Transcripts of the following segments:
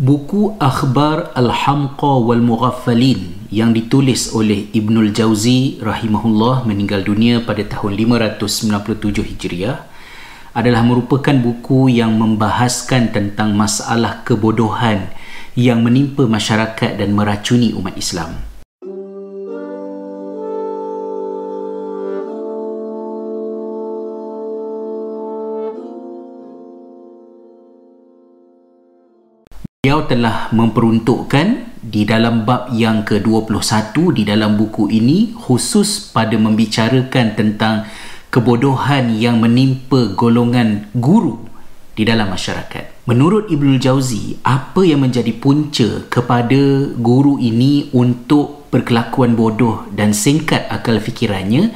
Buku Akhbar Al-Hamqa wal Mughaffalin yang ditulis oleh Ibnul Jauzi rahimahullah meninggal dunia pada tahun 597 Hijriah adalah merupakan buku yang membahaskan tentang masalah kebodohan yang menimpa masyarakat dan meracuni umat Islam. Beliau telah memperuntukkan di dalam bab yang ke-21 di dalam buku ini khusus pada membicarakan tentang kebodohan yang menimpa golongan guru di dalam masyarakat. Menurut Ibnu Jauzi, apa yang menjadi punca kepada guru ini untuk berkelakuan bodoh dan singkat akal fikirannya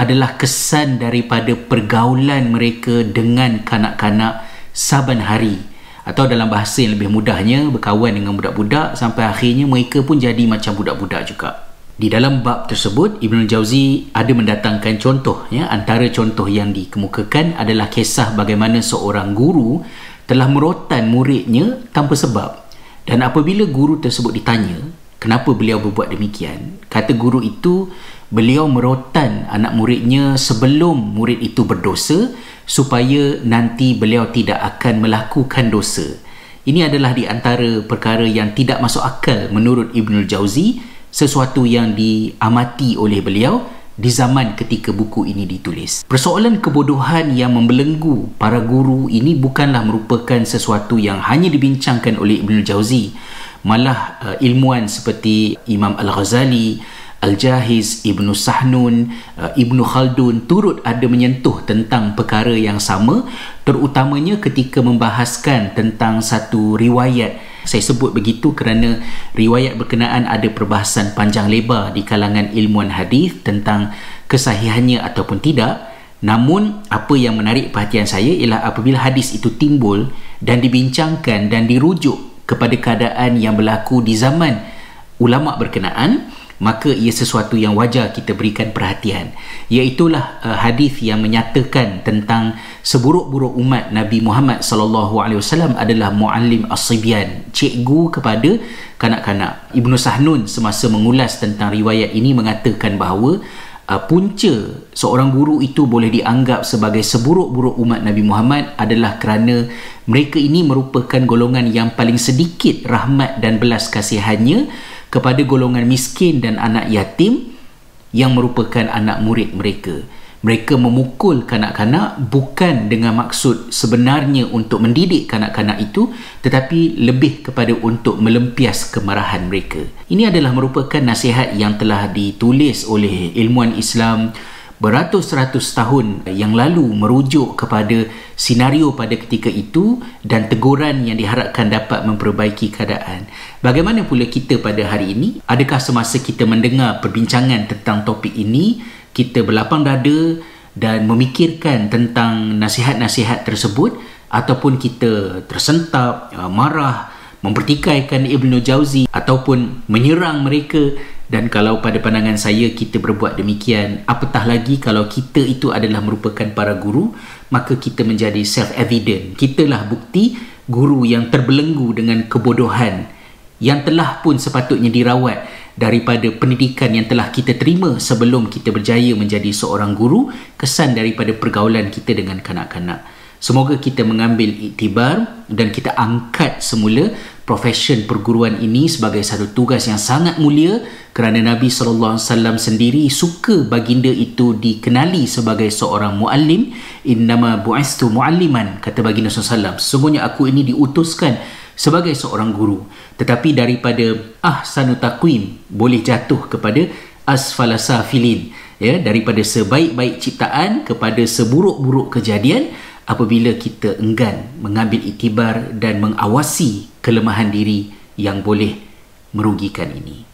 adalah kesan daripada pergaulan mereka dengan kanak-kanak saban hari atau dalam bahasa yang lebih mudahnya berkawan dengan budak-budak sampai akhirnya mereka pun jadi macam budak-budak juga. Di dalam bab tersebut Ibn Jauzi ada mendatangkan contoh ya antara contoh yang dikemukakan adalah kisah bagaimana seorang guru telah merotan muridnya tanpa sebab dan apabila guru tersebut ditanya kenapa beliau berbuat demikian kata guru itu beliau merotan anak muridnya sebelum murid itu berdosa supaya nanti beliau tidak akan melakukan dosa. Ini adalah di antara perkara yang tidak masuk akal menurut Ibn Jauzi, sesuatu yang diamati oleh beliau di zaman ketika buku ini ditulis. Persoalan kebodohan yang membelenggu para guru ini bukanlah merupakan sesuatu yang hanya dibincangkan oleh Ibn Jauzi. Malah uh, ilmuwan seperti Imam Al-Ghazali, Al-Jahiz, Ibn Sahnun, uh, Ibn Khaldun turut ada menyentuh tentang perkara yang sama terutamanya ketika membahaskan tentang satu riwayat saya sebut begitu kerana riwayat berkenaan ada perbahasan panjang lebar di kalangan ilmuwan hadis tentang kesahihannya ataupun tidak. Namun apa yang menarik perhatian saya ialah apabila hadis itu timbul dan dibincangkan dan dirujuk kepada keadaan yang berlaku di zaman ulama berkenaan maka ia sesuatu yang wajar kita berikan perhatian. Iaitulah uh, hadis yang menyatakan tentang seburuk-buruk umat Nabi Muhammad sallallahu alaihi wasallam adalah muallim as-sibyan cikgu kepada kanak-kanak. Ibnu Sahnun semasa mengulas tentang riwayat ini mengatakan bahawa uh, punca seorang guru itu boleh dianggap sebagai seburuk-buruk umat Nabi Muhammad adalah kerana mereka ini merupakan golongan yang paling sedikit rahmat dan belas kasihannya kepada golongan miskin dan anak yatim yang merupakan anak murid mereka. Mereka memukul kanak-kanak bukan dengan maksud sebenarnya untuk mendidik kanak-kanak itu tetapi lebih kepada untuk melempias kemarahan mereka. Ini adalah merupakan nasihat yang telah ditulis oleh ilmuwan Islam beratus-ratus tahun yang lalu merujuk kepada senario pada ketika itu dan teguran yang diharapkan dapat memperbaiki keadaan. Bagaimana pula kita pada hari ini? Adakah semasa kita mendengar perbincangan tentang topik ini, kita berlapang dada dan memikirkan tentang nasihat-nasihat tersebut ataupun kita tersentap, marah, mempertikaikan Ibnu Jauzi ataupun menyerang mereka dan kalau pada pandangan saya kita berbuat demikian apatah lagi kalau kita itu adalah merupakan para guru maka kita menjadi self evident kitalah bukti guru yang terbelenggu dengan kebodohan yang telah pun sepatutnya dirawat daripada pendidikan yang telah kita terima sebelum kita berjaya menjadi seorang guru kesan daripada pergaulan kita dengan kanak-kanak Semoga kita mengambil iktibar dan kita angkat semula profession perguruan ini sebagai satu tugas yang sangat mulia kerana Nabi sallallahu alaihi wasallam sendiri suka baginda itu dikenali sebagai seorang muallim. Innama bu'istu mualliman kata baginda sallallahu sesungguhnya aku ini diutuskan sebagai seorang guru. Tetapi daripada ahsanu taqwim boleh jatuh kepada asfalasafilin ya daripada sebaik-baik ciptaan kepada seburuk-buruk kejadian apabila kita enggan mengambil itibar dan mengawasi kelemahan diri yang boleh merugikan ini.